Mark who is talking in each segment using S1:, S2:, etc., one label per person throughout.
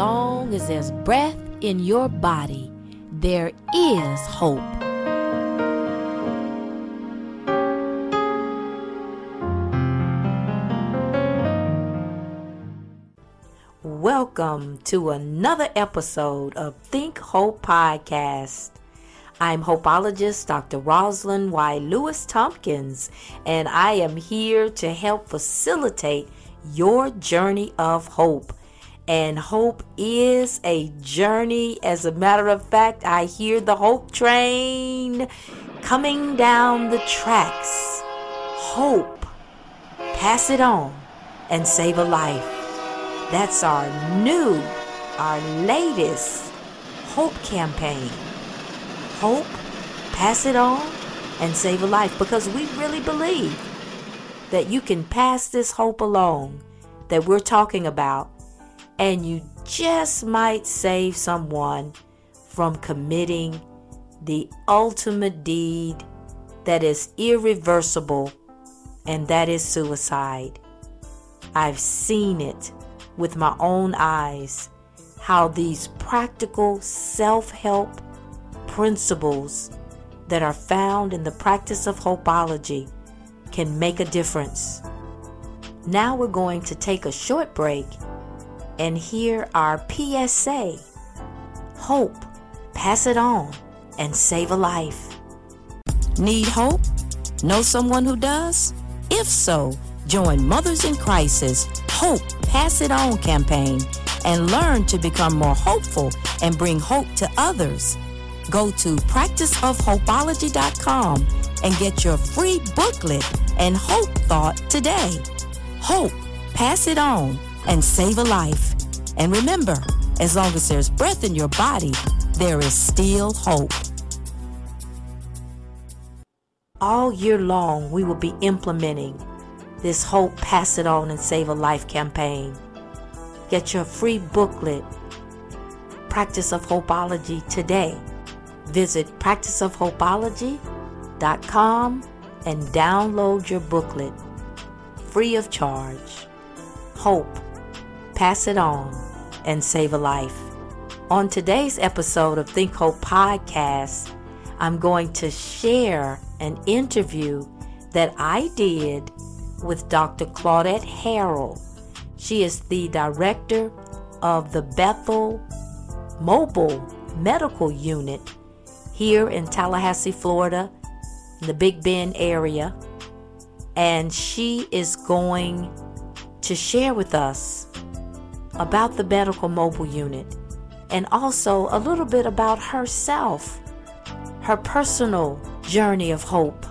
S1: Long as there's breath in your body, there is hope. Welcome to another episode of Think Hope Podcast. I'm hopeologist Dr. Rosalind Y. Lewis Tompkins, and I am here to help facilitate your journey of hope. And hope is a journey. As a matter of fact, I hear the hope train coming down the tracks. Hope. Pass it on and save a life. That's our new, our latest hope campaign. Hope, pass it on, and save a life because we really believe that you can pass this hope along that we're talking about and you just might save someone from committing the ultimate deed that is irreversible, and that is suicide. I've seen it with my own eyes how these practical self help principles that are found in the practice of hopeology can make a difference. Now we're going to take a short break and hear our PSA Hope, pass it on, and save a life. Need hope? Know someone who does? If so, join Mothers in Crisis Hope Pass It On campaign and learn to become more hopeful and bring hope to others. Go to practiceofhopeology.com and get your free booklet and hope thought today. Hope, pass it on, and save a life. And remember, as long as there's breath in your body, there is still hope. All year long, we will be implementing this Hope Pass It On and Save a Life campaign. Get your free booklet, Practice of Hopeology, today. Visit practiceofhopeology.com and download your booklet free of charge. Hope, pass it on, and save a life. On today's episode of Think Hope Podcast, I'm going to share an interview that I did with Dr. Claudette Harrell. She is the director of the Bethel Mobile Medical Unit here in Tallahassee, Florida, in the Big Bend area. And she is going to share with us about the Medical Mobile Unit and also a little bit about herself, her personal journey of hope.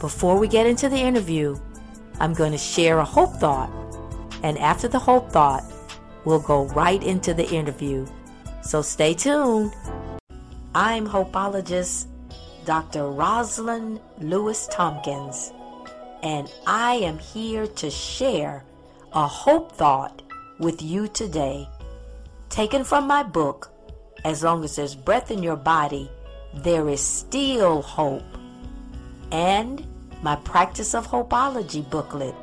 S1: Before we get into the interview, I'm going to share a hope thought. And after the hope thought, we'll go right into the interview. So stay tuned. I'm hopeologist Dr. Rosalind Lewis Tompkins, and I am here to share a hope thought with you today. Taken from my book, As Long as There's Breath in Your Body, There is Still Hope, and my Practice of Hopeology booklet.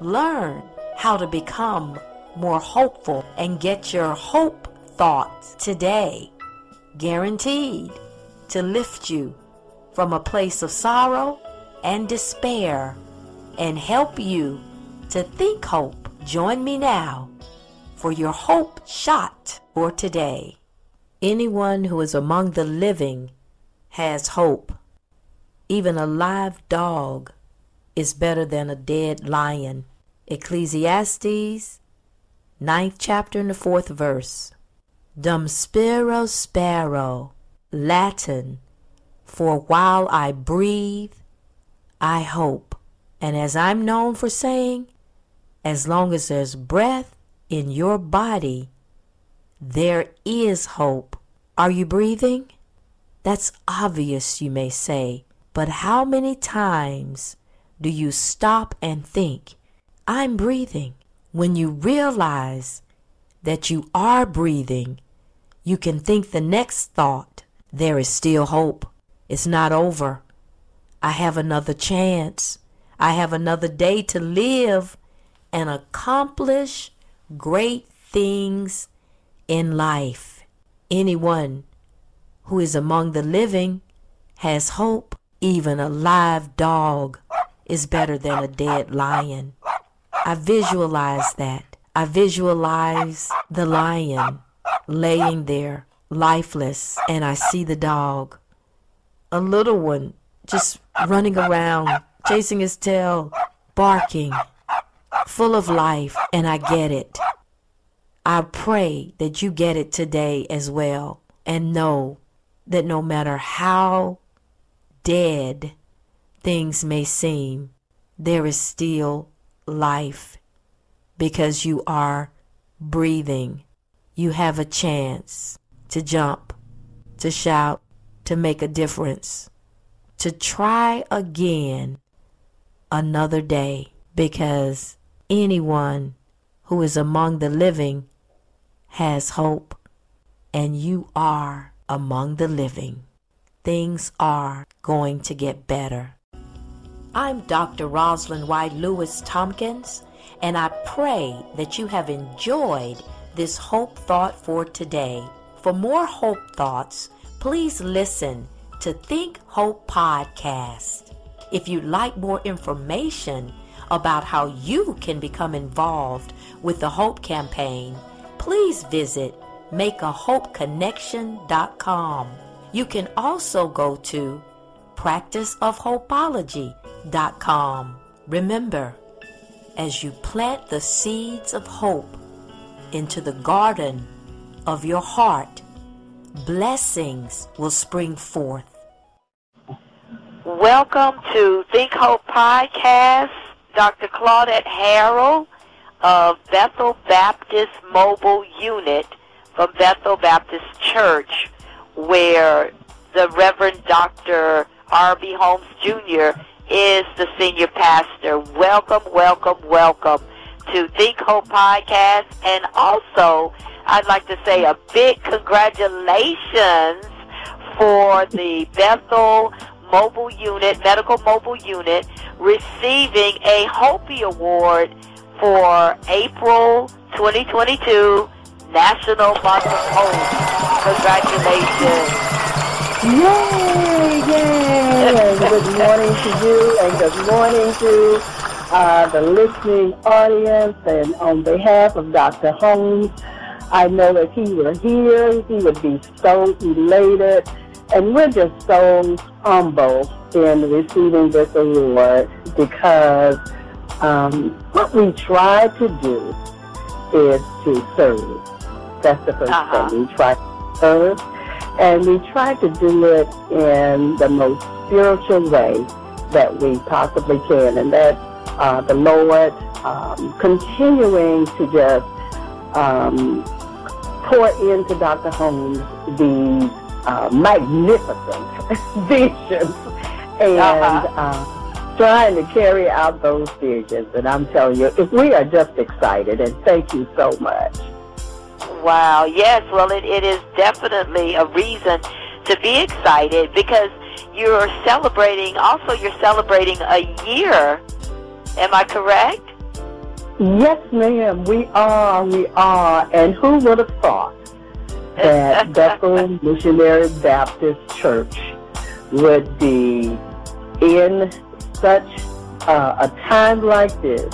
S1: Learn how to become more hopeful and get your hope thoughts today, guaranteed to lift you from a place of sorrow and despair and help you to think hope. Join me now for your hope shot for today. Anyone who is among the living has hope. Even a live dog is better than a dead lion. Ecclesiastes, ninth chapter and the fourth verse. Dum spiro spero, Latin, For while I breathe, I hope. And as I'm known for saying, as long as there's breath in your body, there is hope. Are you breathing? That's obvious, you may say, but how many times do you stop and think, I'm breathing? When you realize that you are breathing, you can think the next thought, there is still hope. It's not over. I have another chance. I have another day to live and accomplish great things in life. Anyone who is among the living has hope. Even a live dog is better than a dead lion. I visualize that. I visualize the lion laying there lifeless and I see the dog. A little one just running around, chasing his tail, barking, full of life, and I get it. I pray that you get it today as well and know that no matter how dead things may seem, there is still life because you are breathing. You have a chance to jump, to shout, to make a difference, to try again another day because anyone who is among the living has hope and you are among the living. Things are going to get better. I'm Dr. Rosalind White Lewis Tompkins, and I pray that you have enjoyed this hope thought for today. For more hope thoughts, please listen to Think Hope Podcast. If you'd like more information about how you can become involved with the Hope Campaign, please visit makeahopeconnection.com. You can also go to practiceofhopeology.com. Remember, as you plant the seeds of hope into the garden of your heart, blessings will spring forth.
S2: Welcome to Think Hope Podcast. Dr. Claudette Harrell of Bethel Baptist Mobile Unit from Bethel Baptist Church, where the Reverend Dr. R.B. Holmes Jr. is the senior pastor. Welcome, welcome, welcome to Think Hope Podcast. And also, I'd like to say a big congratulations for the Bethel Mobile Unit, Medical Mobile Unit, receiving a HOPEE Award for April 2022 National Month of Hope. Congratulations.
S3: Yay, yay! And good morning to you, and good morning to uh, the listening audience. And on behalf of Dr. Holmes, I know if he were here, he would be so elated. And we're just so humble in receiving this award because um, what we try to do is to serve. That's the 1st
S2: Uh-huh.
S3: thing. We try to serve, and we try to do it in the most spiritual way that we possibly can, and that uh, the Lord um, continuing to just um, pour into Dr. Holmes these uh, magnificent visions and
S2: Uh-huh.
S3: uh, trying to carry out those visions. And I'm telling you, we are just excited, and thank you so much.
S2: Wow. Yes. Well, it, it is definitely a reason to be excited because you're celebrating. Also, you're celebrating a year. Am I correct?
S3: Yes, ma'am, we are, we are. And who would have thought that Bethel Missionary Baptist Church would be in such uh, a time like this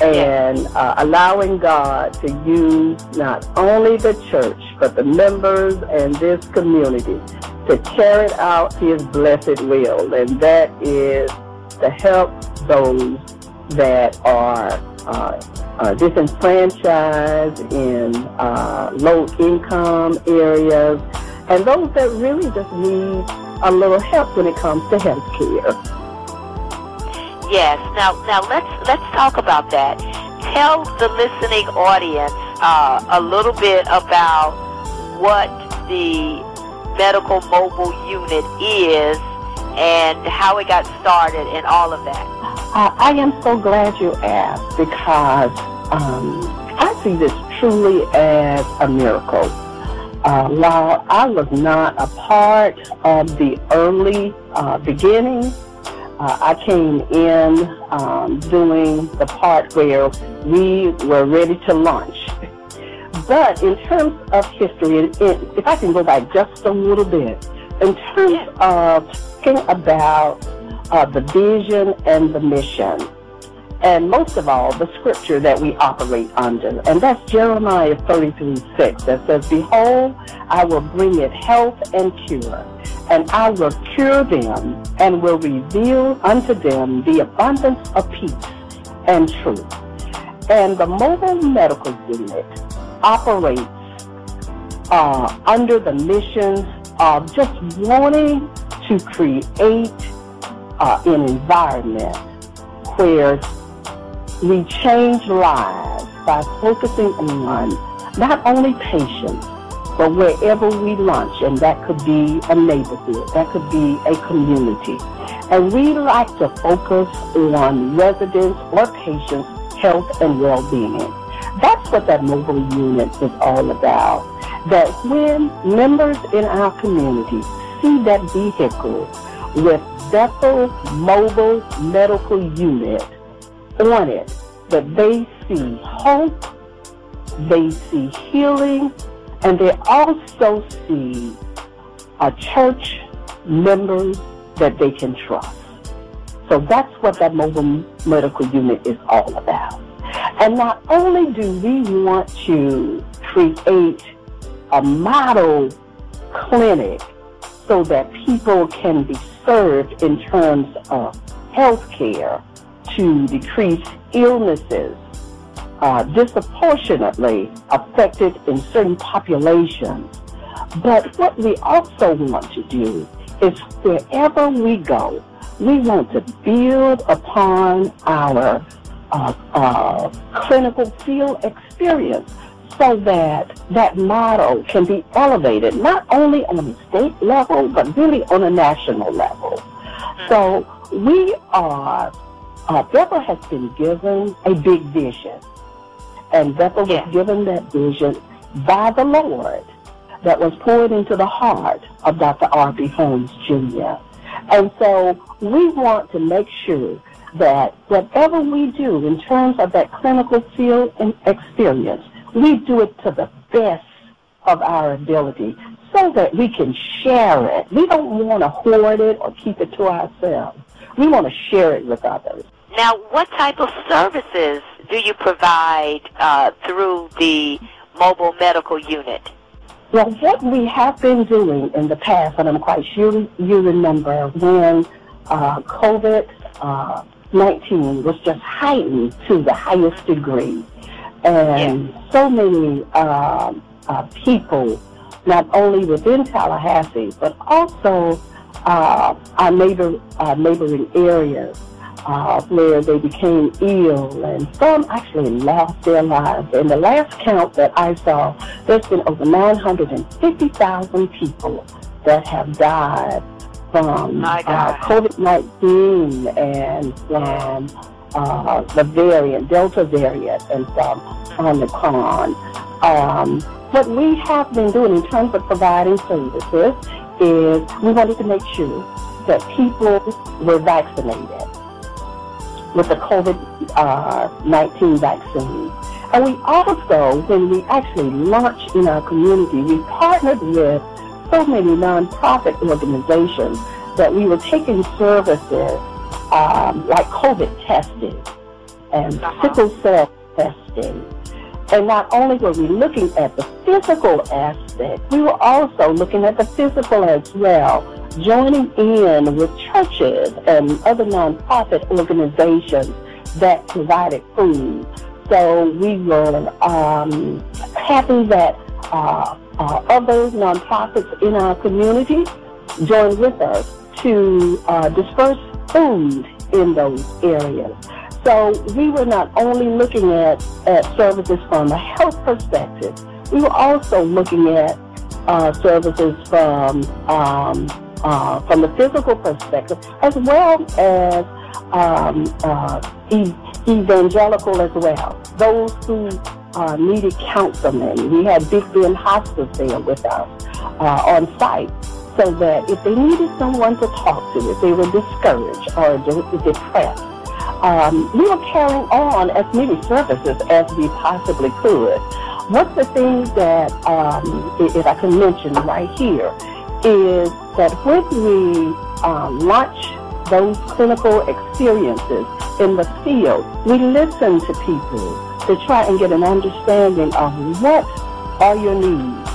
S3: and uh, allowing God to use not only the church, but the members and this community to carry out His blessed will. And that is to help those that are uh, uh, disenfranchised in uh, low income areas and those that really just need a little help when it comes to health care.
S2: Yes. Now, now let's let's talk about that. Tell the listening audience uh, a little bit about what the medical mobile unit is and how it got started and all of that.
S3: I am so glad you asked because um, I see this truly as a miracle. Uh, while I was not a part of the early uh, beginning, uh, I came in um, doing the part where we were ready to launch. But in terms of history, it, if I can go back just a little bit, in terms of talking about uh, the vision and the mission, and most of all, the scripture that we operate under. And that's Jeremiah 33 6 that says, Behold, I will bring it health and cure, and I will cure them and will reveal unto them the abundance of peace and truth. And the mobile medical unit operates uh, under the mission of just wanting to create uh, an environment where we change lives by focusing on not only patients, but wherever we launch, and that could be a neighborhood, that could be a community. And we like to focus on residents or patients' health and well-being. That's what that mobile unit is all about. That when members in our community see that vehicle with Bethel Mobile Medical Unit, on it that they see hope, they see healing, and they also see a church members that they can trust. So that's what that mobile medical unit is all about. And not only do we want to create a model clinic so that people can be served in terms of health care, to decrease illnesses uh, disproportionately affected in certain populations. But what we also want to do is wherever we go, we want to build upon our uh, uh, clinical field experience so that that model can be elevated not only on the state level but really on a national level. So we are uh, has been given a big vision. And Bethel was given that vision by the Lord that was poured into the heart of Dr. R.B. Holmes Jr. And so we want to make sure that whatever we do in terms of that clinical field and experience, we do it to the best of our ability so that we can share it. We don't want to hoard it or keep it to ourselves. We want to share it with others.
S2: Now, what type of services do you provide uh, through the mobile medical unit?
S3: Well, what we have been doing in the past, and I'm quite sure you remember when uh, COVID uh, 19 was just heightened to the highest degree. And yeah. so many uh, uh, people, not only within Tallahassee, but also uh, our neighbor, neighboring areas, uh, where they became ill, and some actually lost their lives. In the last count that I saw, there's been over 950,000 people that have died from uh, COVID-19 and from uh, the variant, Delta variant, and from Omicron. Um, what we have been doing in terms of providing services is we wanted to make sure that people were vaccinated with the COVID-19 uh, vaccine. And we also, when we actually launched in our community, we partnered with so many nonprofit organizations that we were taking services um, like COVID testing and uh-huh. sickle cell testing. And not only were we looking at the physical aspect, we were also looking at the physical as well joining in with churches and other nonprofit organizations that provided food. So we were um, happy that uh, uh, other nonprofits in our community join with us to uh, disperse food in those areas. So we were not only looking at, at services from a health perspective, we were also looking at uh, services from um, uh, from the physical perspective, as well as um, uh, e- evangelical as well. Those who uh, needed counseling. We had Big Bend Hospice there with us uh, on site so that if they needed someone to talk to, if they were discouraged or de- depressed, um, we were carrying on as many services as we possibly could. One of the things that, um, if I can mention right here, is that when we um, launch those clinical experiences in the field, we listen to people to try and get an understanding of what are your needs,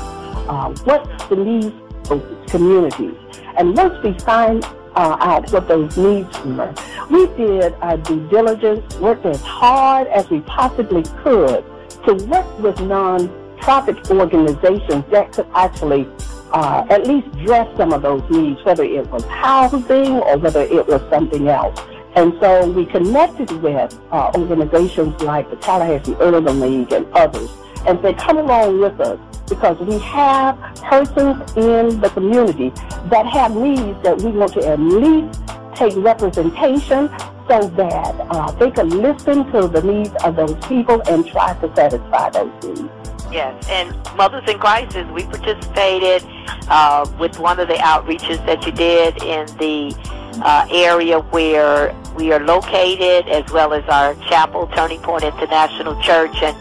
S3: uh, what's the needs of communities. And once we find uh, out what those needs were, we did our due diligence, worked as hard as we possibly could to work with non-profit organizations that could actually uh, at least address some of those needs, whether it was housing or whether it was something else. And so we connected with uh, organizations like the Tallahassee Urban League and others and said, come along with us because we have persons in the community that have needs that we want to at least take representation so that uh, they can listen to the needs of those people and try to satisfy those needs.
S2: Yes, and Mothers in Crisis, we participated uh, with one of the outreaches that you did in the uh, area where we are located, as well as our chapel, Turning Point International Church, and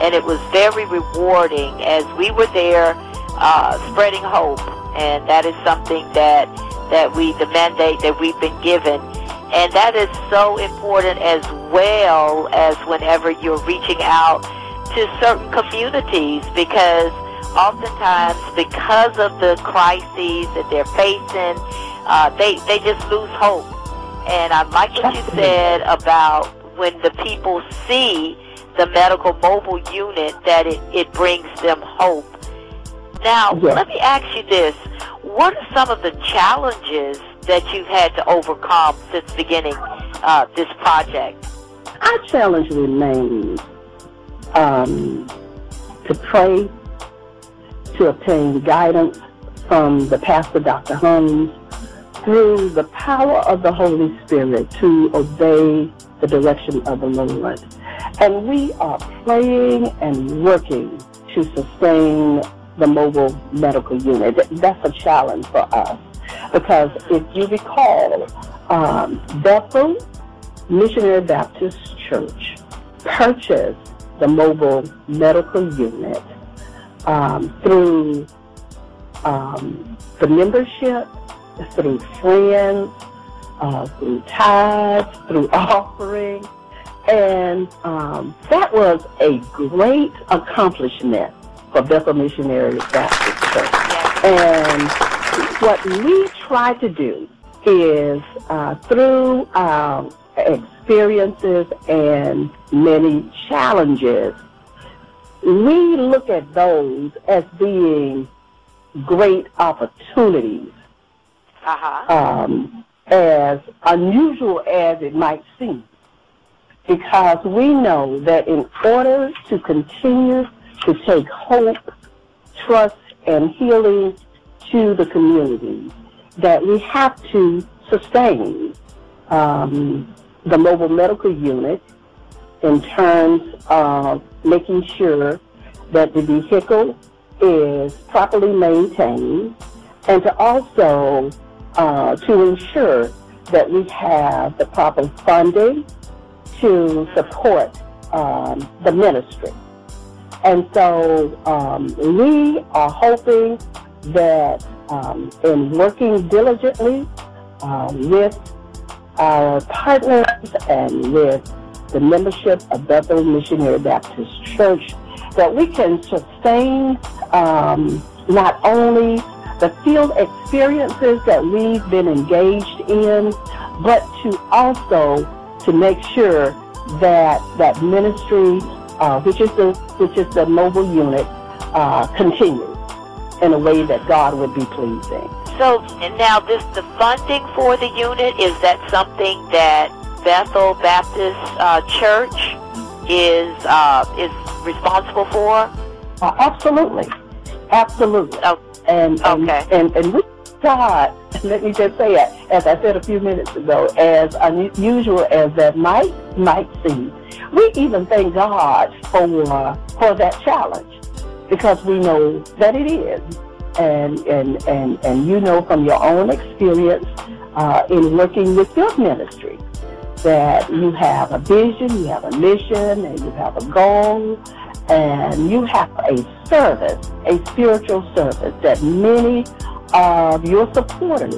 S2: and it was very rewarding as we were there uh, spreading hope, and that is something that that we the mandate that we've been given, and that is so important as well as whenever you're reaching out to certain communities because oftentimes because of the crises that they're facing, uh, they they just lose hope. And I like what you said about when the people see the medical mobile unit that it, it brings them hope. Now, let me ask you this. What are some of the challenges that you've had to overcome since beginning uh, this project?
S3: Our challenge remains um, to pray, to obtain guidance from the pastor, Dr. Holmes, through the power of the Holy Spirit to obey the direction of the Lord. And we are praying and working to sustain the mobile medical unit. That's a challenge for us because if you recall, um, Bethel Missionary Baptist Church purchased the mobile medical unit um, through um, the membership, through friends, uh, through tithes, through offering. And um, that was a great accomplishment for Bethel Missionary Baptist Church. And what we try to do is uh, through our experiences and many challenges, we look at those as being great opportunities,
S2: Uh-huh.
S3: um, as unusual as it might seem, because we know that in order to continue to take hope, trust, and healing to the community, that we have to sustain um, the mobile medical unit in terms of making sure that the vehicle is properly maintained and to also uh, to ensure that we have the proper funding to support um, the ministry. And so um, we are hoping that um, in working diligently uh, with our partners and with the membership of Bethel Missionary Baptist Church, that we can sustain um, not only the field experiences that we've been engaged in, but to also to make sure that that ministry, uh, which is the which is the mobile unit, uh, continues in a way that God would be pleasing.
S2: So and now this the funding for the unit is that something that Bethel Baptist uh, Church is uh, is responsible for?
S3: Uh, absolutely, absolutely.
S2: Oh,
S3: And and,
S2: Okay.
S3: and and with God, let me just say it, as I said a few minutes ago, as unusual as that might might seem, we even thank God for for that challenge because we know that it is, and and and and you know from your own experience uh, in working with your ministry that you have a vision, you have a mission, and you have a goal, and you have a service, a spiritual service that many of your supporters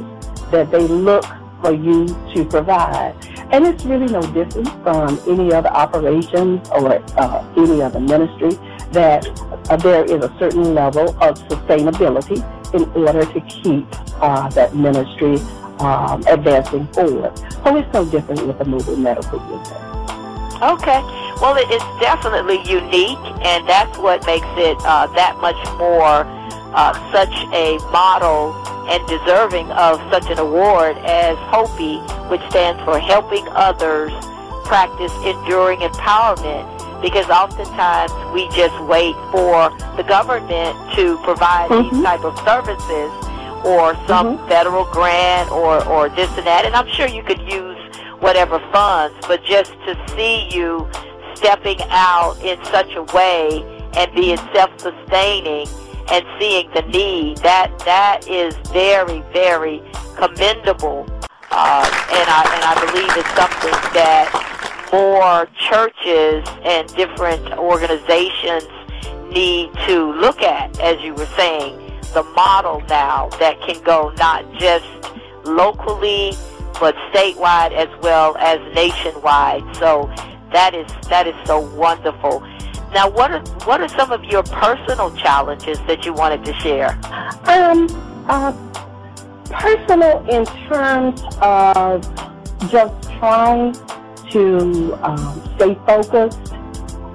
S3: that they look for you to provide. And it's really no different from any other operations or uh, any other ministry that uh, there is a certain level of sustainability in order to keep uh, that ministry um, advancing forward. So it's no different with the mobile medical unit.
S2: Okay. Well, it is definitely unique, and that's what makes it uh, that much more uh, such a model and deserving of such an award as HOPEE, which stands for Helping Others Practice Enduring Empowerment. Because oftentimes we just wait for the government to provide these
S3: Mhm.
S2: type of services or some federal grant or, or this and that. And I'm sure you could use whatever funds, but just to see you stepping out in such a way and being self-sustaining and seeing the need, that that is very, very commendable. Uh, and I and I believe it's something that more churches and different organizations need to look at, as you were saying, the model now that can go not just locally but statewide as well as nationwide. So that is that is so wonderful. Now, what are what are some of your personal challenges that you wanted to share?
S3: Um, uh, personal in terms of just trying to um, stay focused,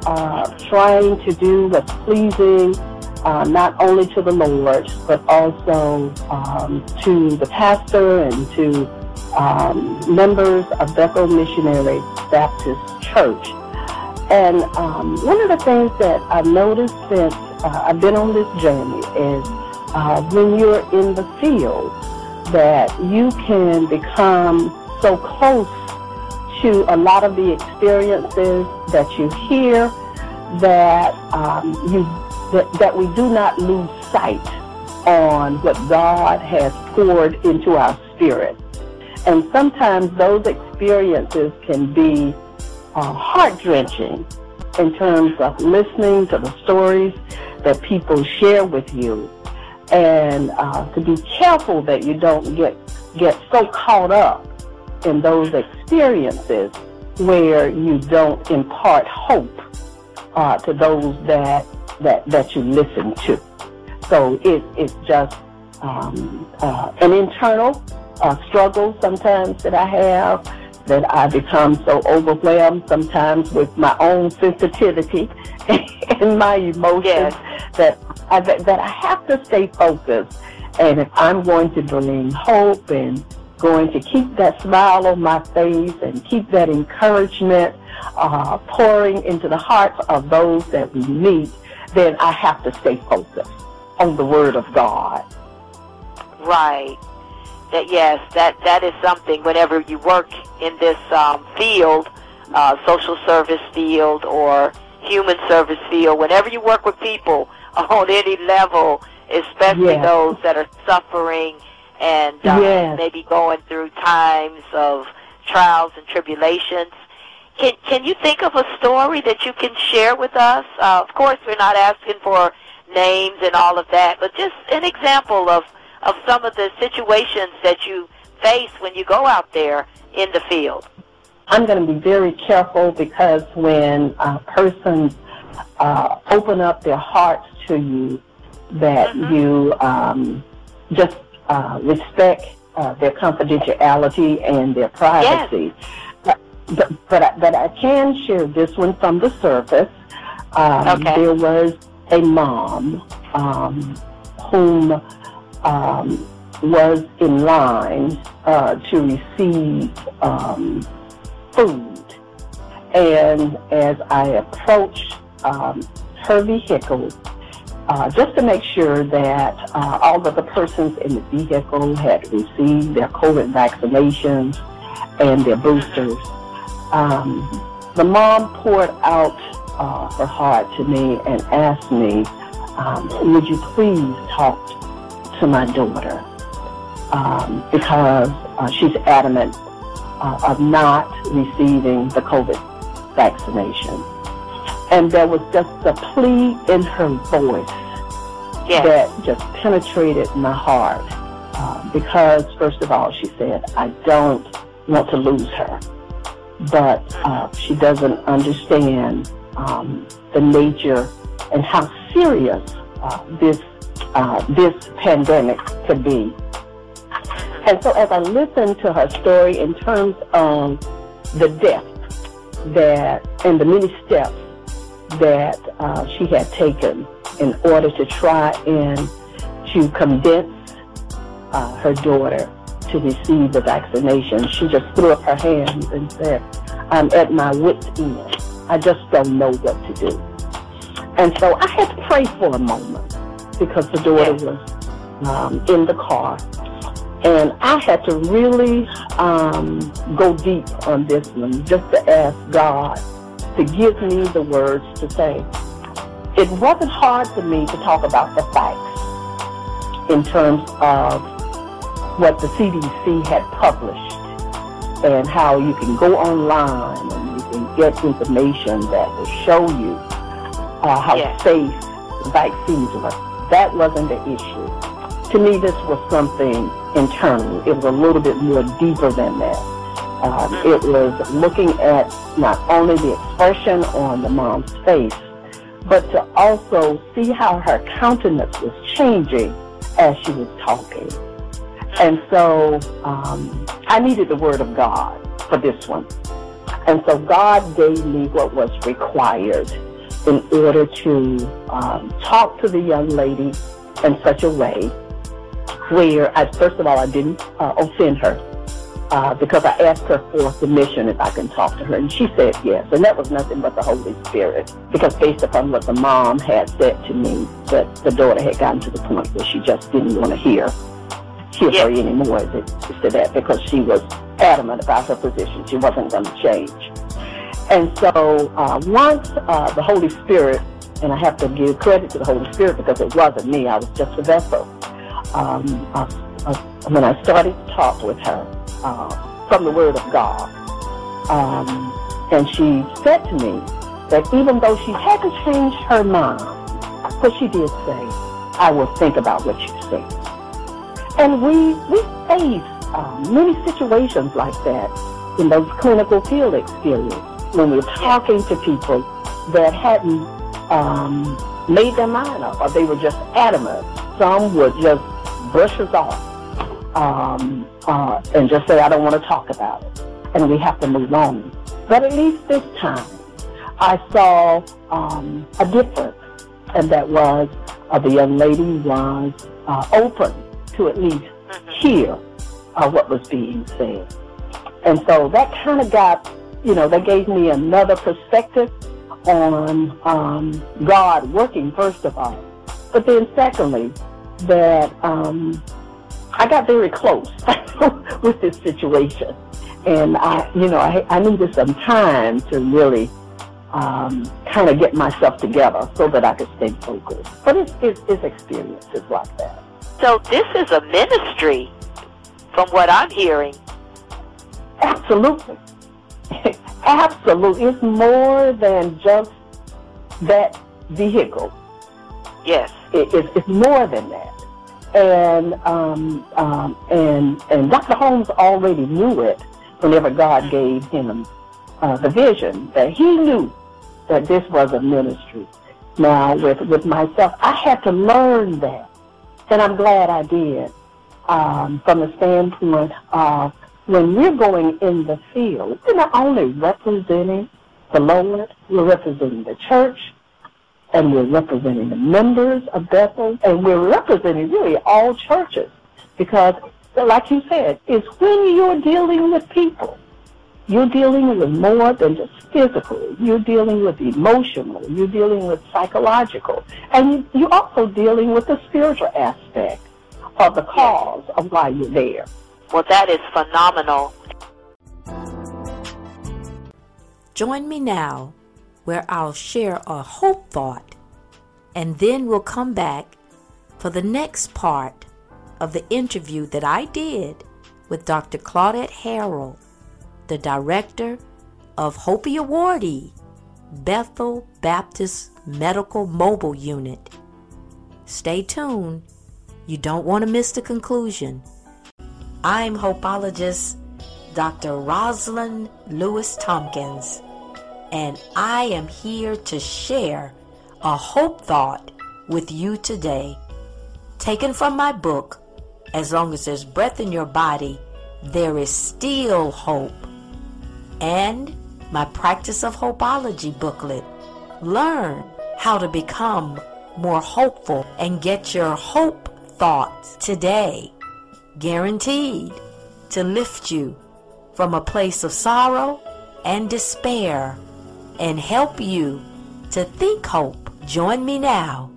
S3: uh, trying to do what's pleasing uh, not only to the Lord, but also um, to the pastor and to um, members of Bethel Missionary Baptist Church. And um, one of the things that I've noticed since uh, I've been on this journey is uh, when you're in the field, that you can become so close to a lot of the experiences that you hear that um, you that, that we do not lose sight on what God has poured into our spirit. And sometimes those experiences can be uh, heart wrenching in terms of listening to the stories that people share with you, and uh, to be careful that you don't get get so caught up in those experiences where you don't impart hope uh, to those that that that you listen to. So it, it's just um, uh, an internal uh, struggle sometimes that I have that I become so overwhelmed sometimes with my own sensitivity and my emotions
S2: Yes.
S3: that I, that, that I have to stay focused. And if I'm going to bring hope and going to keep that smile on my face and keep that encouragement uh, pouring into the hearts of those that we meet, then I have to stay focused on the Word of God.
S2: Right. That yes, that that is something. Whenever you work in this um, field, uh, social service field or human service field, whenever you work with people on any level, especially
S3: Yes.
S2: those that are suffering and uh,
S3: Yes.
S2: maybe going through times of trials and tribulations. Can can you think of a story that you can share with us? Uh, of course, we're not asking for names and all of that, but just an example of of some of the situations that you face when you go out there in the field.
S3: I'm going to be very careful because when uh, persons uh, open up their hearts to you, that you um, just uh, respect uh, their confidentiality and their privacy. But, but, but, I, but I can share this one from the surface. Um,
S2: Okay.
S3: There was a mom um, whom um, was in line uh, to receive um, food. And as I approached um, her vehicle, uh, just to make sure that uh, all of the persons in the vehicle had received their COVID vaccinations and their boosters, um, the mom poured out uh, her heart to me and asked me, um, would you please talk to my daughter? Um, because uh, she's adamant uh, of not receiving the COVID vaccination. And there was just a plea in her voice
S2: Yes.
S3: that just penetrated my heart. Uh, because, first of all, she said, I don't want to lose her. But uh, she doesn't understand um, the nature and how serious uh, this, uh, this pandemic could be. And so as I listened to her story in terms of the depth that and the many steps that uh, she had taken in order to try and to convince uh, her daughter to receive the vaccination, she just threw up her hands and said, I'm at my wit's end. I just don't know what to do. And so I had to pray for a moment because the daughter was um, in the car. And I had to really um, go deep on this one just to ask God to give me the words to say. It wasn't hard for me to talk about the facts in terms of what the CDC had published and how you can go online and you can get information that will show you uh, how
S2: Yes.
S3: safe vaccines are. That wasn't the issue. To me, this was something internal. It was a little bit more deeper than that. Um, it was looking at not only the expression on the mom's face, but to also see how her countenance was changing as she was talking. And so um, I needed the word of God for this one. And so God gave me what was required in order to um, talk to the young lady in such a way where, I, first of all, I didn't uh, offend her uh, because I asked her for permission if I can talk to her, and she said yes. And that was nothing but the Holy Spirit, because based upon what the mom had said to me, that the daughter had gotten to the point where she just didn't want to hear hear her
S2: Yes.
S3: anymore as it to that, because she was adamant about her position. She wasn't going to change. And so uh, once uh, the Holy Spirit, and I have to give credit to the Holy Spirit because it wasn't me, I was just a vessel. Um, uh, uh, when I started to talk with her uh, from the Word of God, um, and she said to me that even though she hadn't changed her mind, but she did say, I will think about what you say. And we we face uh, many situations like that in those clinical field experiences when we're talking to people that hadn't um, made their mind up or they were just adamant. Some would just brush us off um, uh, and just say, I don't want to talk about it. And we have to move on. But at least this time, I saw um, a difference. And that was uh, the young lady was uh, open to at least hear uh, what was being said. And so that kind of got, you know, that gave me another perspective on um, God working, first of all. But then secondly, that um, I got very close with this situation. And I, you know, I, I needed some time to really um, kind of get myself together so that I could stay focused. But it's, it's, it's experiences like that.
S2: So this is a ministry, from what I'm hearing.
S3: Absolutely. Absolutely. It's more than just that vehicle.
S2: Yes.
S3: It, it, it's more than that. And um, um, and and Dr. Holmes already knew it whenever God gave him uh, the vision that he knew that this was a ministry. Now with with myself, I had to learn that, and I'm glad I did. Um, from the standpoint of when we're going in the field, we're not only representing the Lord, we're representing the church, and we're representing the members of Bethel, and we're representing really all churches Because, like you said, it's when you're dealing with people. You're dealing with more than just physical. You're dealing with emotional. You're dealing with psychological. And you're also dealing with the spiritual aspect of the cause of why you're there.
S2: Well, that is phenomenal.
S1: Join me now where I'll share a hope thought and then we'll come back for the next part of the interview that I did with Dr. Claudette Harrell, the director of HOPEE Awardee, Bethel Baptist Medical Mobile Unit. Stay tuned. You don't want to miss the conclusion. I'm hopeologist Dr. Rosalind Lewis Tompkins, and I am here to share a hope thought with you today. Taken from my book, As Long as There's Breath in Your Body, There is Still Hope, and my Practice of Hopeology booklet. Learn how to become more hopeful and get your hope thoughts today, guaranteed to lift you from a place of sorrow and despair and help you to think hope. Join me now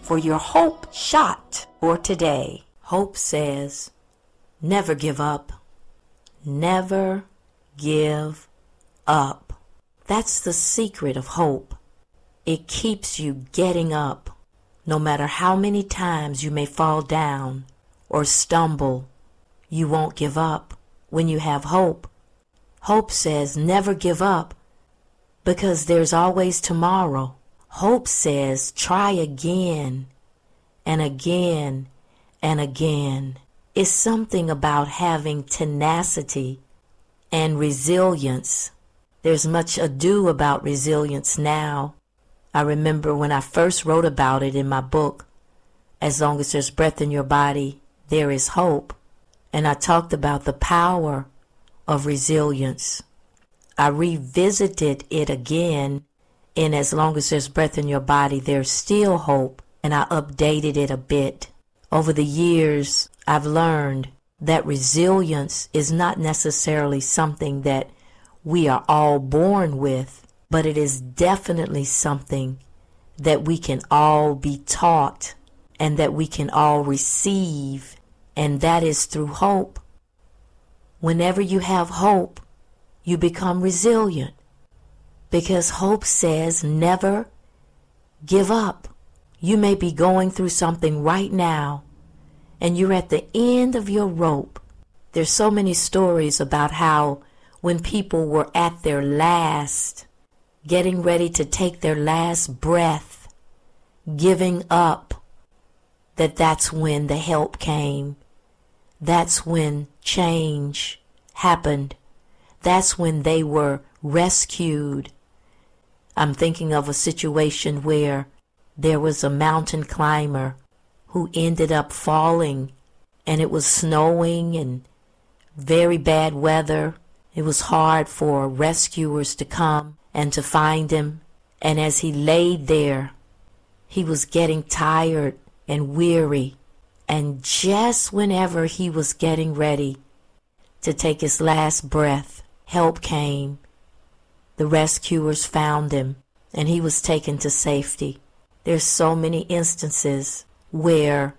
S1: for your hope shot for today. Hope says, never give up. Never give up. That's the secret of hope. It keeps you getting up. No matter how many times you may fall down or stumble, you won't give up when you have hope. Hope says never give up because there's always tomorrow. Hope says try again and again and again. It's something about having tenacity and resilience. There's much ado about resilience now. I remember when I first wrote about it in my book, As Long as There's Breath in Your Body, There is Hope. And I talked about the power of resilience. I revisited it again in As Long as There's Breath in Your Body, There's Still Hope, and I updated it a bit. Over the years, I've learned that resilience is not necessarily something that we are all born with, but it is definitely something that we can all be taught and that we can all receive, and that is through hope. Whenever you have hope, you become resilient because hope says never give up. You may be going through something right now and you're at the end of your rope. There's so many stories about how when people were at their last, getting ready to take their last breath, giving up, that that's when the help came. That's when change happened. That's when they were rescued. I'm thinking of a situation where there was a mountain climber who ended up falling and it was snowing and very bad weather. It was hard for rescuers to come and to find him. And as he laid there, he was getting tired and weary. And just whenever he was getting ready to take his last breath, help came. The rescuers found him and he was taken to safety. There's so many instances where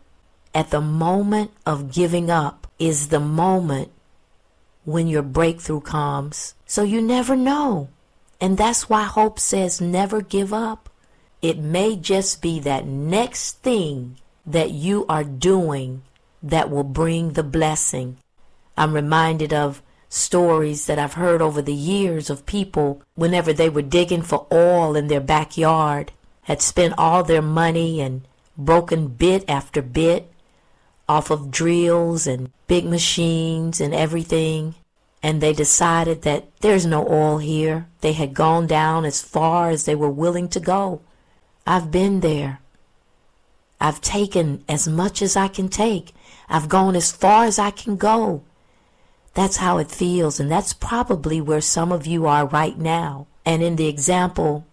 S1: at the moment of giving up is the moment when your breakthrough comes. So you never know. And that's why hope says never give up. It may just be that next thing that you are doing that will bring the blessing. I'm reminded of stories that I've heard over the years of people whenever they were digging for oil in their backyard had spent all their money and broken bit after bit off of drills and big machines and everything and they decided that there's no oil here. They had gone down as far as they were willing to go. I've been there. I've taken as much as I can take. I've gone as far as I can go. That's how it feels, and that's probably where some of you are right now. And in the example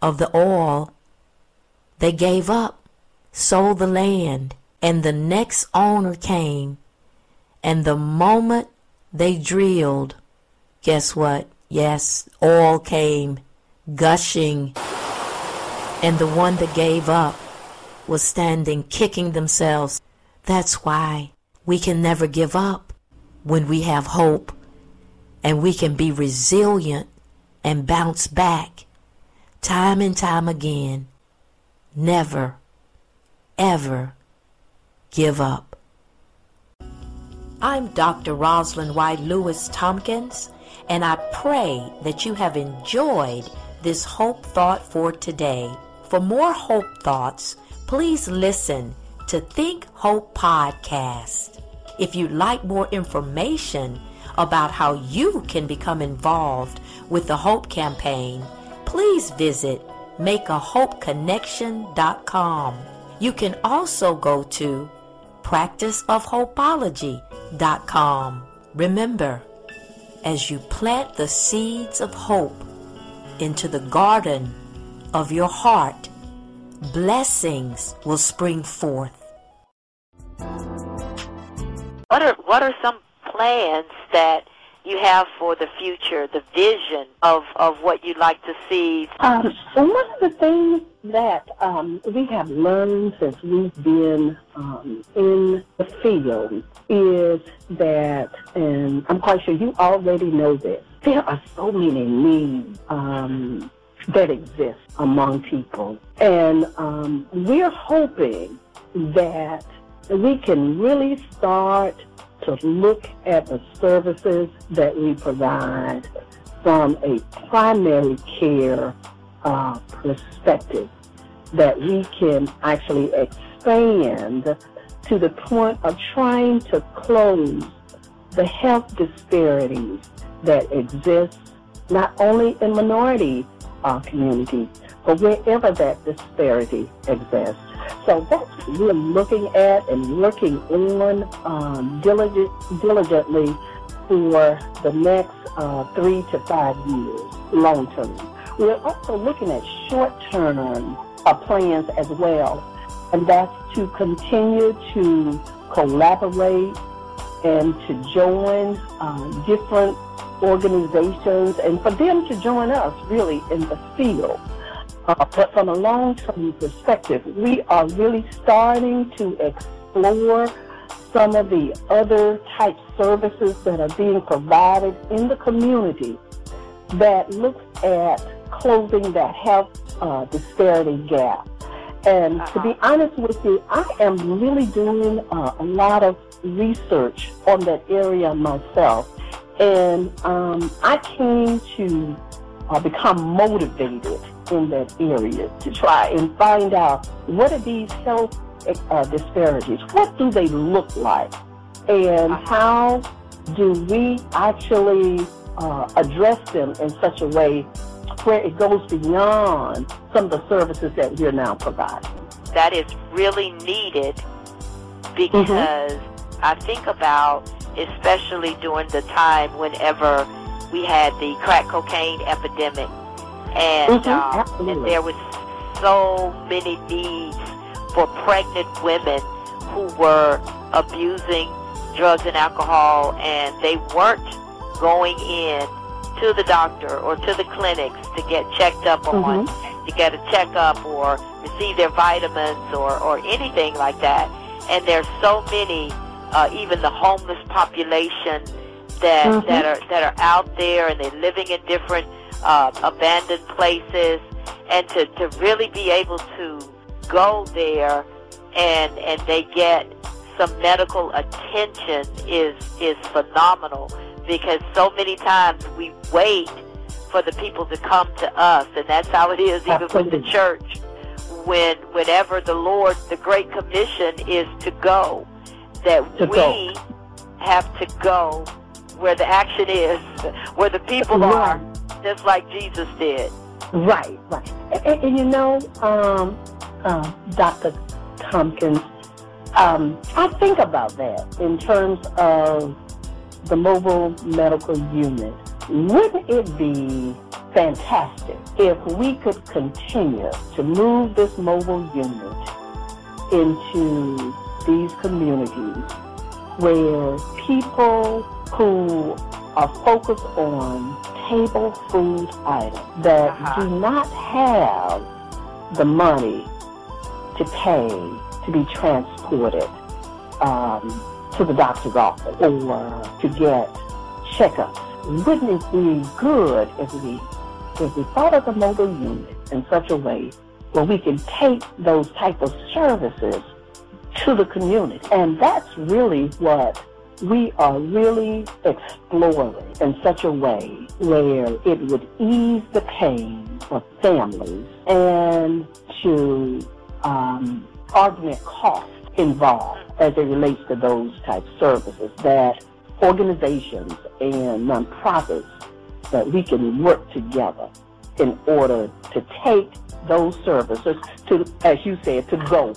S1: of the oil, they gave up, sold the land, and the next owner came And the moment they drilled, guess what? Yes, oil came gushing. And the one that gave up was standing, kicking themselves. That's why we can never give up when we have hope and we can be resilient and bounce back time and time again. Never, ever give up. I'm Dr. Rosalind White Lewis Tompkins, and I pray that you have enjoyed this Hope Thought for today. For more Hope Thoughts, please listen to Think Hope Podcast. If you'd like more information about how you can become involved with the Hope Campaign, please visit makeahopeconnection.com. You can also go to practiceofhopeology.com. Remember, as you plant the seeds of hope into the garden of your heart, blessings will spring forth.
S2: What are what are some plans that you have for the future, the vision of, of what you'd like to see?
S3: Um, so one of the things that um, we have learned since we've been um, in the field is that, and I'm quite sure you already know this, there are so many needs um, that exist among people. And um, we're hoping that we can really start to look at the services that we provide from a primary care uh, perspective, that we can actually expand to the point of trying to close the health disparities that exist not only in minority uh, communities, but wherever that disparity exists. So that's what we're looking at and working on um, diligent, diligently for the next uh, three to five years, long term. We're also looking at short term uh, plans as well, and that's to continue to collaborate and to join uh, different organizations and for them to join us really in the field. Uh, but from a long-term perspective, we are really starting to explore some of the other type services that are being provided in the community that looks at closing that health uh, disparity gap. And uh-huh. to be uh-huh. honest with you, I am really doing uh, a lot of research on that area myself. And um, I came to uh, become motivated in that area to try and find out what are these health uh, disparities? What do they look like? And how do we actually uh, address them in such a way where it goes beyond some of the services that we're now providing?
S2: That is really needed because mm-hmm. I think about, especially during the time whenever we had the crack cocaine epidemic and,
S3: mm-hmm,
S2: uh, and there was so many needs for pregnant women who were abusing drugs and alcohol, and they weren't going in to the doctor or to the clinics to get checked up on, mm-hmm. to get a checkup or receive their vitamins or, or anything like that. And there's so many, uh, even the homeless population that mm-hmm. that are that are out there, and they're living in different uh, abandoned places, and to, to really be able to go there and and they get some medical attention is is phenomenal. Because so many times we wait for the people to come to us. And that's how it is even with the church. When whenever the Lord the great commission is to go that
S3: to
S2: we
S3: go.
S2: have to go where the action is where the people are just like Jesus did.
S3: Right, right. And, and, and you know, um, uh, Dr. Tompkins, um, I think about that in terms of the mobile medical unit. Wouldn't it be fantastic if we could continue to move this mobile unit into these communities where people who are focused on table food items that
S2: Uh-huh.
S3: do not have the money to pay to be transported um, to the doctor's office or to get checkups. Wouldn't it be good if we if we thought of the mobile unit in such a way where we can take those type of services to the community? And that's really what we are really exploring in such a way where it would ease the pain of families and to um, augment costs involved as it relates to those type services that organizations and nonprofits that we can work together in order to take those services to, as you said, to go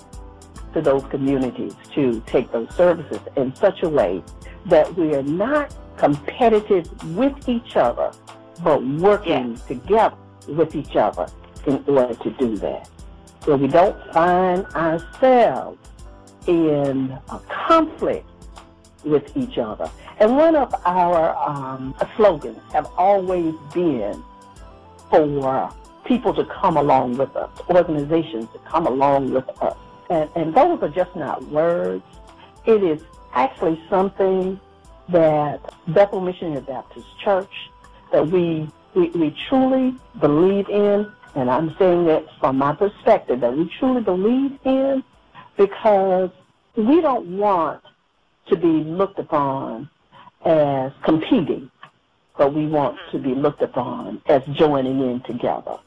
S3: to those communities to take those services in such a way that we are not competitive with each other, but working together with each other in order to do that. So we don't find ourselves in a conflict with each other. And one of our um, slogans have always been for people to come along with us, organizations to come along with us. And, and those are just not words. It is actually something that Bethel Missionary Baptist Church, that we, we, we truly believe in, and I'm saying that from my perspective, that we truly believe in because we don't want to be looked upon as competing, but we want to be looked upon as joining in together,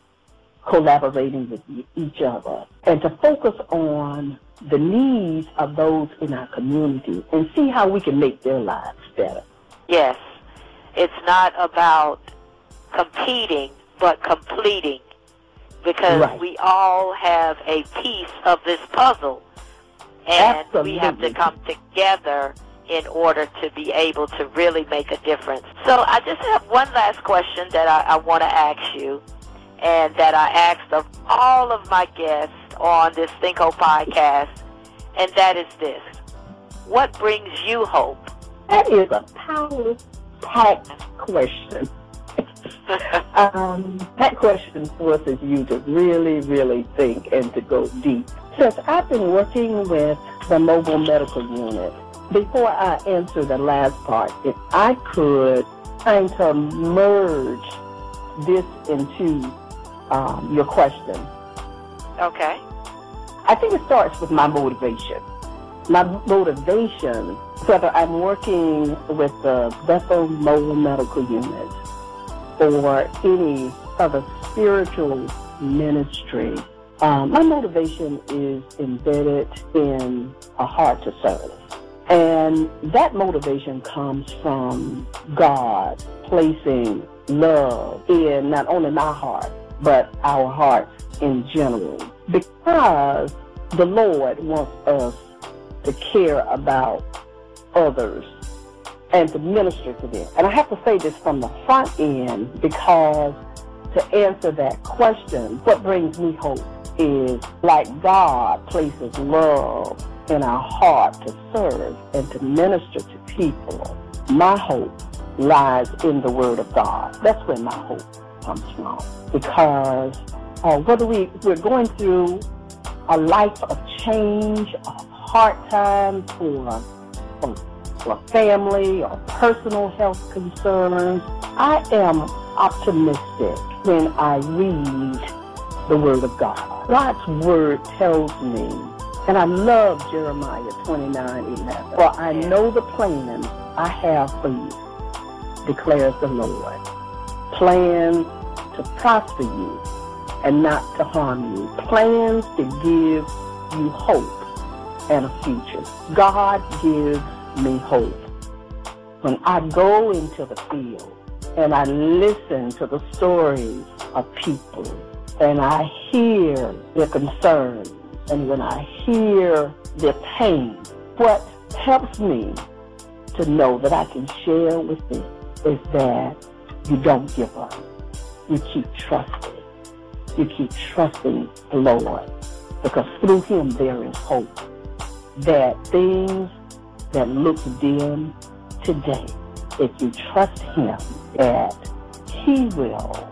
S3: collaborating with each other, and to focus on the needs of those in our community and see how we can make their lives better.
S2: Yes. It's not about competing, but completing. Because
S3: Right.
S2: we all have a piece of this puzzle. And we have to come together in order to be able to really make a difference. So I just have one last question that I, I want to ask you, and that I asked of all of my guests on this Think Hope podcast, and that is this. What brings you hope?
S3: That is a power-packed question. um, that question forces you to really, really think and to go deep. Since I've been working with the mobile medical unit, before I answer the last part, if I could kind of merge this into um, your question,
S2: Okay.
S3: I think it starts with my motivation. My motivation, whether I'm working with the Bethel Mobile Medical Unit or any other spiritual ministry, um, my motivation is embedded in a heart to serve. And that motivation comes from God placing love in not only my heart, but our hearts in general. Because the Lord wants us to care about others and to minister to them. And I have to say this from the front end because to answer that question, what brings me hope is like God places love in our heart to serve and to minister to people. My hope lies in the Word of God. That's where my hope comes from. Because uh, whether we, we're going through a life of change, a hard time for, for, for family or personal health concerns, I am optimistic when I read the Word of God. God's Word tells me, and I love Jeremiah 29 11, for I know the plan I have for you, declares the Lord. Plans to prosper you and not to harm you. Plans to give you hope and a future. God gives me hope. When I go into the field and I listen to the stories of people and I hear their concerns and when I hear their pain, what helps me to know that I can share with them is that you don't give up. You keep trusting. You keep trusting the Lord because through him there is hope that things that look dim today, if you trust Him, that He will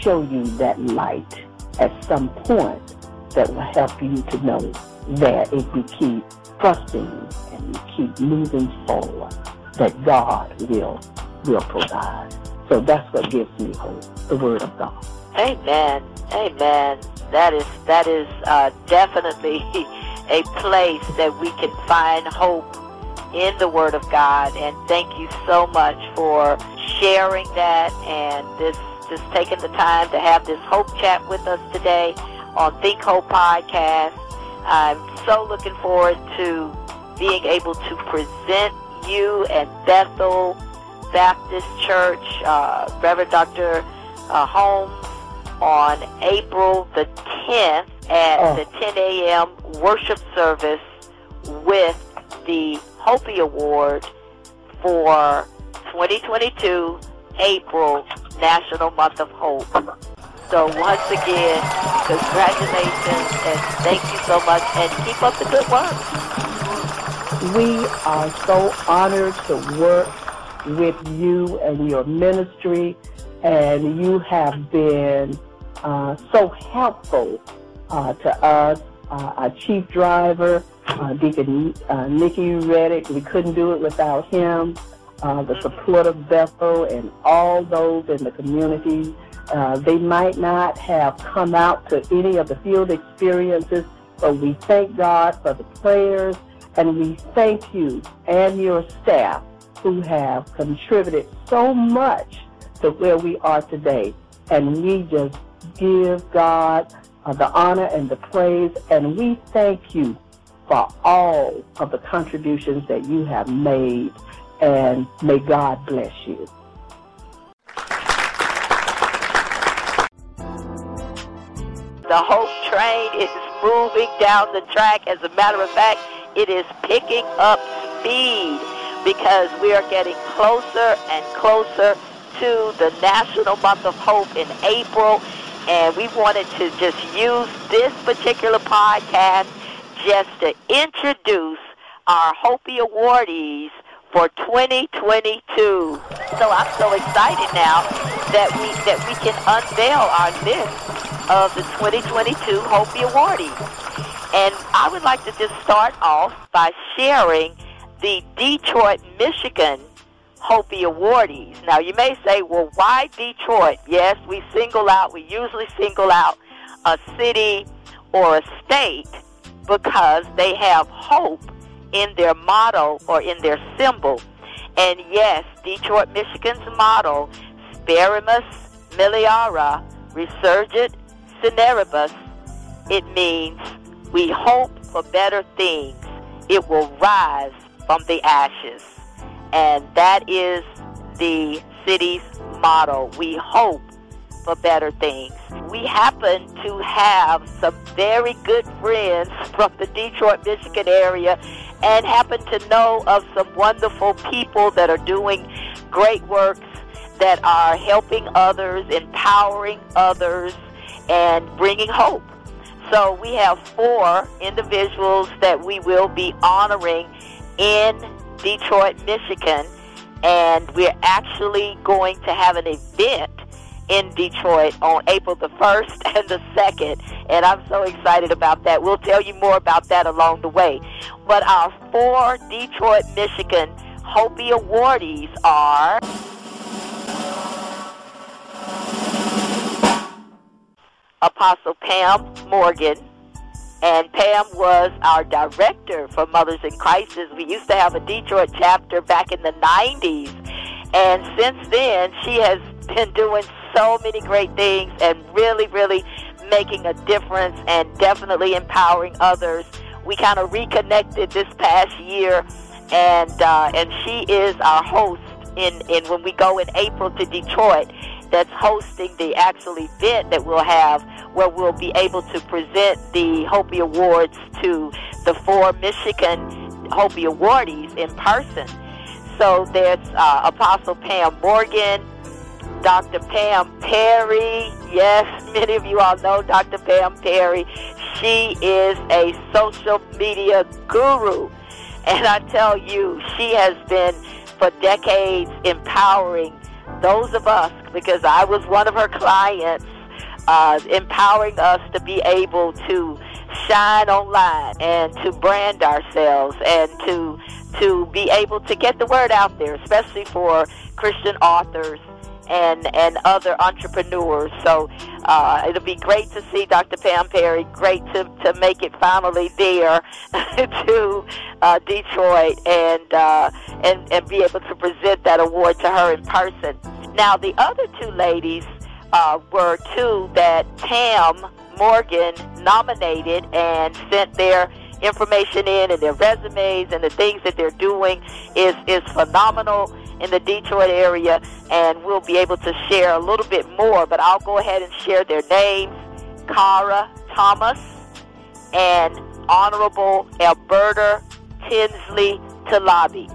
S3: show you that light at some point that will help you to know that if you keep trusting and you keep moving forward, that God will will provide. So that's what gives me hope, the Word of God.
S2: Amen. Amen. That is that is uh, definitely a place that we can find hope in the Word of God. And thank you so much for sharing that and this just taking the time to have this hope chat with us today on Think Hope Podcast. I'm so looking forward to being able to present you and Bethel Baptist Church, uh, Reverend Dr. Uh, Holmes, on April the 10th at
S3: Oh.
S2: the 10 a.m. worship service with the HOPEE Award for 2022 April National Month of Hope. So once again, congratulations and thank you so much and keep up the good work.
S3: We are so honored to work with you and your ministry, and you have been uh, so helpful uh, to us. Uh, our chief driver, uh, Deacon uh, Nikki Reddick, we couldn't do it without him. Uh, the support of Bethel and all those in the community. They might not have come out to any of the field experiences, but we thank God for the prayers and we thank you and your staff who have contributed so much to where we are today. And we just give God uh, the honor and the praise. And we thank you for all of the contributions that you have made. And may God bless you.
S2: The Hope train is moving down the track. As a matter of fact, it is picking up speed because we are getting closer and closer to the National Month of Hope in April. And we wanted to just use this particular podcast just to introduce our HOPEE awardees for 2022. So I'm so excited now that we that we can unveil our list of the 2022 HOPEE awardees. And I would like to just start off by sharing the Detroit, Michigan HOPEE awardees. Now you may say, well, why Detroit? Yes, we single out, we usually single out a city or a state because they have hope in their motto or in their symbol. And yes, Detroit, Michigan's motto, Speramus Meliora Resurget Cineribus, it means we hope for better things. It will rise from the ashes. And that is the city's motto. We hope for better things. We happen to have some very good friends from the Detroit, Michigan area and happen to know of some wonderful people that are doing great works that are helping others, empowering others, and bringing hope. So we have four individuals that we will be honoring in Detroit, Michigan, and we're actually going to have an event in Detroit on April the 1st and the 2nd, and I'm so excited about that. We'll tell you more about that along the way. But our four Detroit, Michigan HOPEE awardees are Apostle Pam Morgan, and Pam was our director for Mothers in Crisis. We used to have a Detroit chapter back in the 90s, and since then, she has been doing so many great things and really, really making a difference and definitely empowering others. We kind of reconnected this past year, and uh, and she is our host in, in when we go in April to Detroit. That's hosting the actual event that we'll have, where we'll be able to present the HOPEE Awards to the four Michigan HOPEE awardees in person. So there's uh, Apostle Pam Morgan, Dr. Pam Perry. Yes, many of you all know Dr. Pam Perry. She is a social media guru. And I tell you, she has been for decades empowering those of us, because I was one of her clients, uh, empowering us to be able to shine online and to brand ourselves and to to be able to get the word out there, especially for Christian authors and and other entrepreneurs. So uh, it'll be great to see Dr. Pam Perry. Great to, to make it finally there to uh, Detroit and, uh, and and be able to present that award to her in person. Now the other two ladies uh, were two that Pam Morgan nominated and sent their information in and their resumes and the things that they're doing is is phenomenal in the Detroit area and we'll be able to share a little bit more but I'll go ahead and share their names Cara Thomas and Honorable Alberta Tinsley Talabi.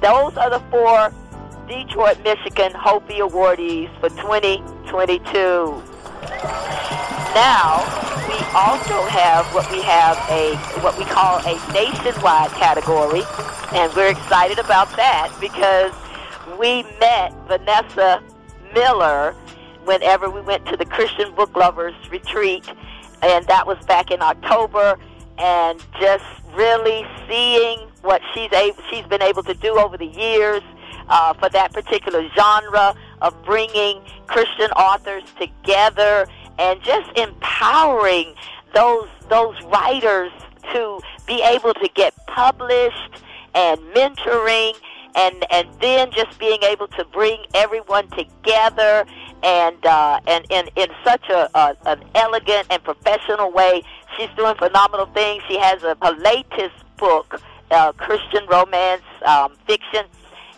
S2: Those are the four Detroit, Michigan HOPEE awardees for 2022. Now, we also have what we have a what we call a nationwide category, and we're excited about that because we met Vanessa Miller whenever we went to the Christian Book Lovers retreat, and that was back in October, and just really seeing what she's able, she's been able to do over the years uh, for that particular genre of bringing Christian authors together and just empowering those those writers to be able to get published and mentoring and and then just being able to bring everyone together and uh, and in in such a, a an elegant and professional way. She's doing phenomenal things. She has a, latest book, uh, Christian romance um, fiction,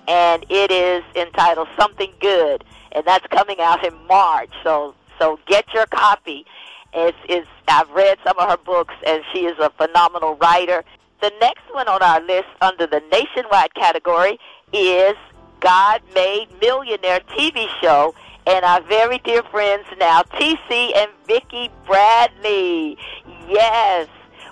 S2: and it is entitled Something Good, and that's coming out in March. So so get your copy. It's, it's I've read some of her books, and she is a phenomenal writer. The next one on our list under the nationwide category is God Made Millionaire TV show and our very dear friends now, TC and Vicki Bradley. Yes,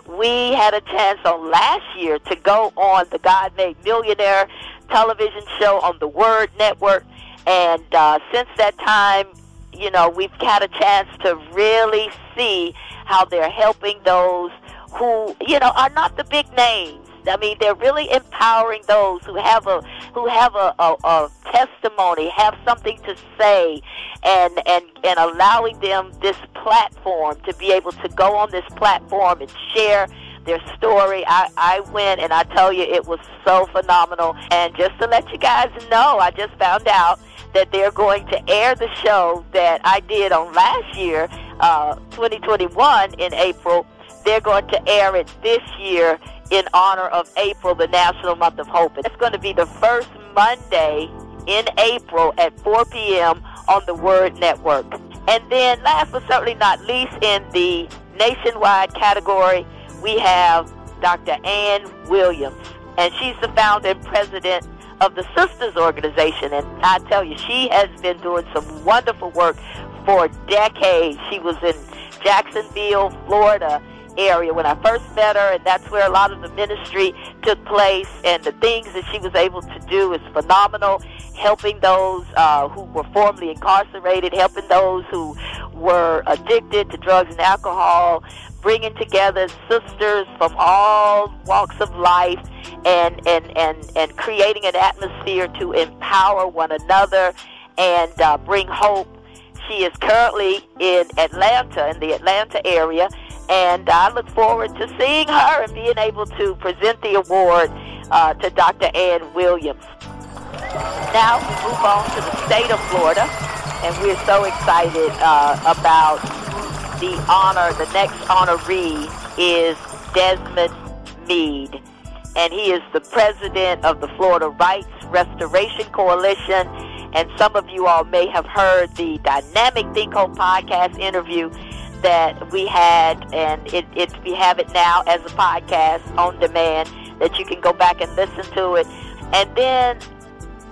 S2: we had a chance on last year to go on the God Made Millionaire television show on the Word Network, and uh, since that time, you know, we've had a chance to really see how they're helping those who, you know, are not the big names. I mean, they're really empowering those who have a who have a, a, a testimony, have something to say, and and and allowing them this platform to be able to go on this platform and share their story. I, I went and I tell you it was so phenomenal. And just to let you guys know, I just found out that they're going to air the show that I did on last year, uh, 2021 in April. They're going to air it this year in honor of April, the National Month of Hope. It's going to be the first Monday in April at 4 p.m. on the Word Network. And then, last but certainly not least, in the nationwide category, we have Dr. Ann Williams. And she's the founder and president of the Sisters Organization. And I tell you, she has been doing some wonderful work for decades. She was in Jacksonville, Florida area when I first met her, and that's where a lot of the ministry took place. And the things that she was able to do is phenomenal, helping those uh, who were formerly incarcerated, helping those who were addicted to drugs and alcohol, bringing together sisters from all walks of life, and and and and creating an atmosphere to empower one another and uh, bring hope. She is currently in Atlanta, in the Atlanta area, and I look forward to seeing her and being able to present the award uh, to Dr. Ann Williams. Now we move on to the state of Florida, and we're so excited uh, about the honor. The next honoree is Desmond Meade. and he is the president of the Florida Rights Restoration Coalition. And some of you all may have heard the Dynamic Think Hope podcast interview that we had, and it, it we have it now as a podcast on demand that you can go back and listen to it. And then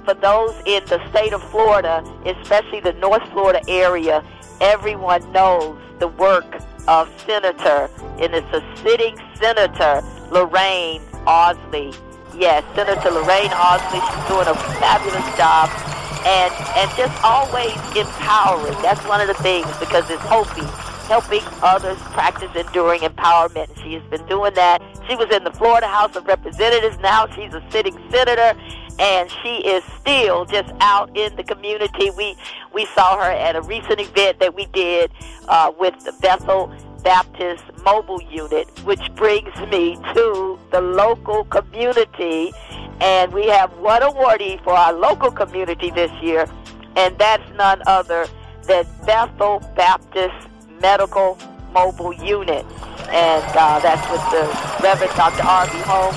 S2: for those in the state of Florida, especially the North Florida area, everyone knows the work of Senator, and it's a sitting Senator, Lorraine Ausley. Yes, Senator Lorraine Ausley, She's doing a fabulous job. And, and just always empowering. That's one of the things because it's hoping, helping others practice enduring empowerment. She has been doing that. She was in the Florida House of Representatives. Now she's a sitting senator and she is still just out in the community. We we saw her at a recent event that we did uh, with the Bethel Baptist Mobile Unit, which brings me to the local community, and we have one awardee for our local community this year, and that's none other than Bethel Baptist Medical Mobile Unit, and uh, that's with the Reverend Dr. R.B. Holmes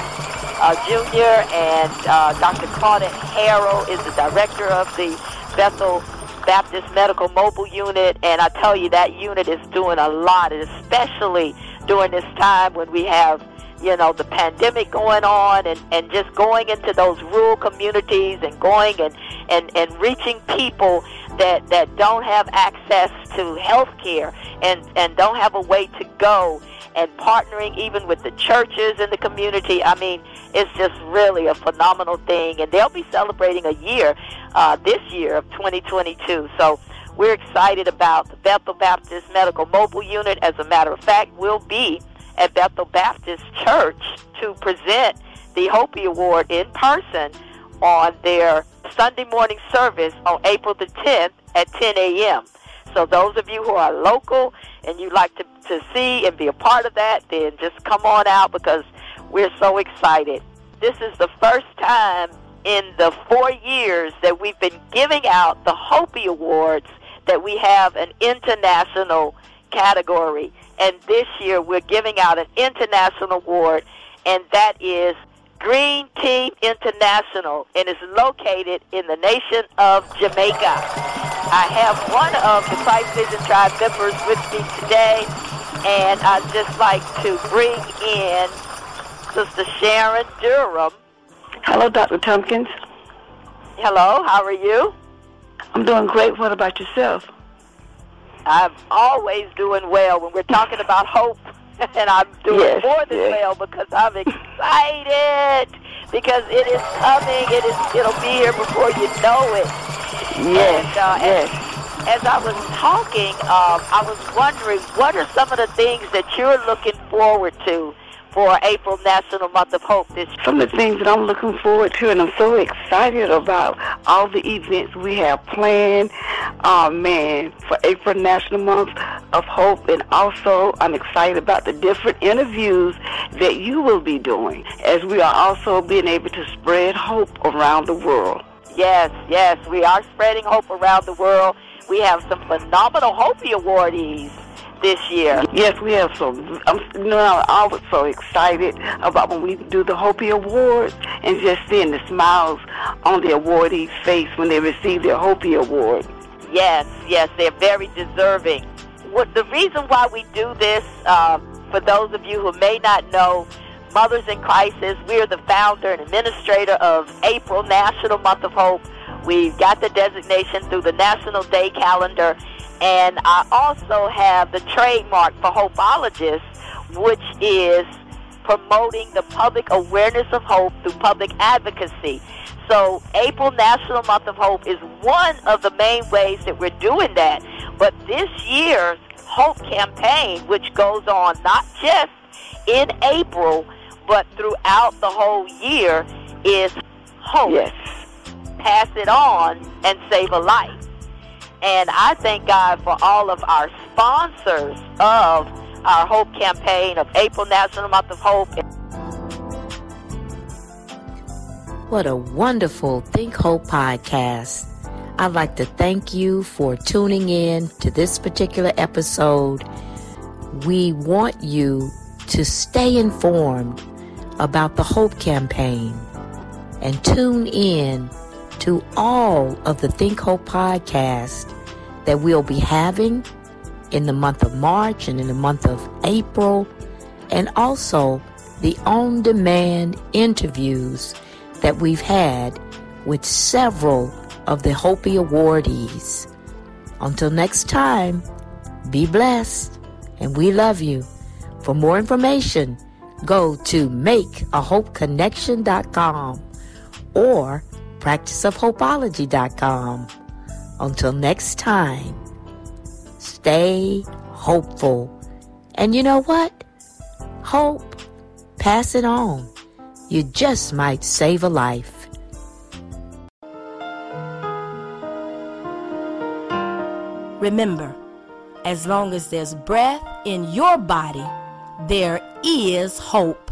S2: uh, Jr. and uh, Dr. Claudette Harrell is the director of the Bethel Baptist Medical Mobile Unit, and I tell you that unit is doing a lot, especially during this time when we have you know the pandemic going on and and just going into those rural communities and going and and and reaching people that that don't have access to health care and and don't have a way to go and partnering even with the churches in the community. I mean, it's just really a phenomenal thing. And they'll be celebrating a year uh, this year of 2022. So we're excited about the Bethel Baptist Medical Mobile Unit. As a matter of fact, we'll be at Bethel Baptist Church to present the HOPEE Award in person on their Sunday morning service on April the 10th at 10 a.m. So those of you who are local and you'd like to, to see and be a part of that, then just come on out because we're so excited. This is the first time in the four years that we've been giving out the HOPEE Awards that we have an international category. And this year we're giving out an international award, and that is Green Team International, and is located in the nation of Jamaica. I have one of the Christ Vision Tribe members with me today, and I'd just like to bring in Sister Sharon Durham.
S4: Hello, Dr. Tompkins.
S2: Hello, how are you?
S4: I'm doing great. What about yourself?
S2: I'm always doing well when we're talking about hope, and I'm doing
S4: Yes,
S2: more than
S4: yes.
S2: well because I'm excited because it is coming. It is. It'll be here before you know it.
S4: Yes,
S2: And, uh,
S4: yes.
S2: As I was talking, um, I was wondering what are some of the things that you're looking forward to for April National Month of Hope this year?
S4: Some of the things that I'm looking forward to, and I'm so excited about all the events we have planned, oh man, for April National Month of Hope, and also I'm excited about the different interviews that you will be doing, as we are also being able to spread hope around the world.
S2: Yes, yes, we are spreading hope around the world. We have some phenomenal HOPEE awardees this year.
S4: Yes, we have some. I'm, you know, I was so excited about when we do the HOPEE Awards and just seeing the smiles on the awardees' face when they receive their HOPEE Award.
S2: Yes, yes, they're very deserving. What the reason why we do this, uh, for those of you who may not know, Mothers in Crisis, we're the founder and administrator of April National Month of Hope. We've got the designation through the National Day calendar, and I also have the trademark for Hopeologists, which is promoting the public awareness of hope through public advocacy. So, April National Month of Hope is one of the main ways that we're doing that. But this year's Hope campaign, which goes on not just in April, but throughout the whole year, is Hope.
S4: Yes.
S2: Pass it on and save a life. And I thank God for all of our sponsors of our Hope campaign of April National Month of Hope.
S1: What a wonderful Think Hope podcast. I'd like to thank you for tuning in to this particular episode. We want you to stay informed about the Hope campaign and tune in to all of the Think Hope podcasts that we'll be having in the month of March and in the month of April, and also the on demand interviews that we've had with several of the HOPEE awardees. Until next time, be blessed and we love you. For more information, Go to makeahopeconnection.com or practiceofhopeology.com. Until next time, stay hopeful. And you know what? Hope. Pass it on. You just might save a life.
S5: Remember, as long as there's breath in your body, there is hope.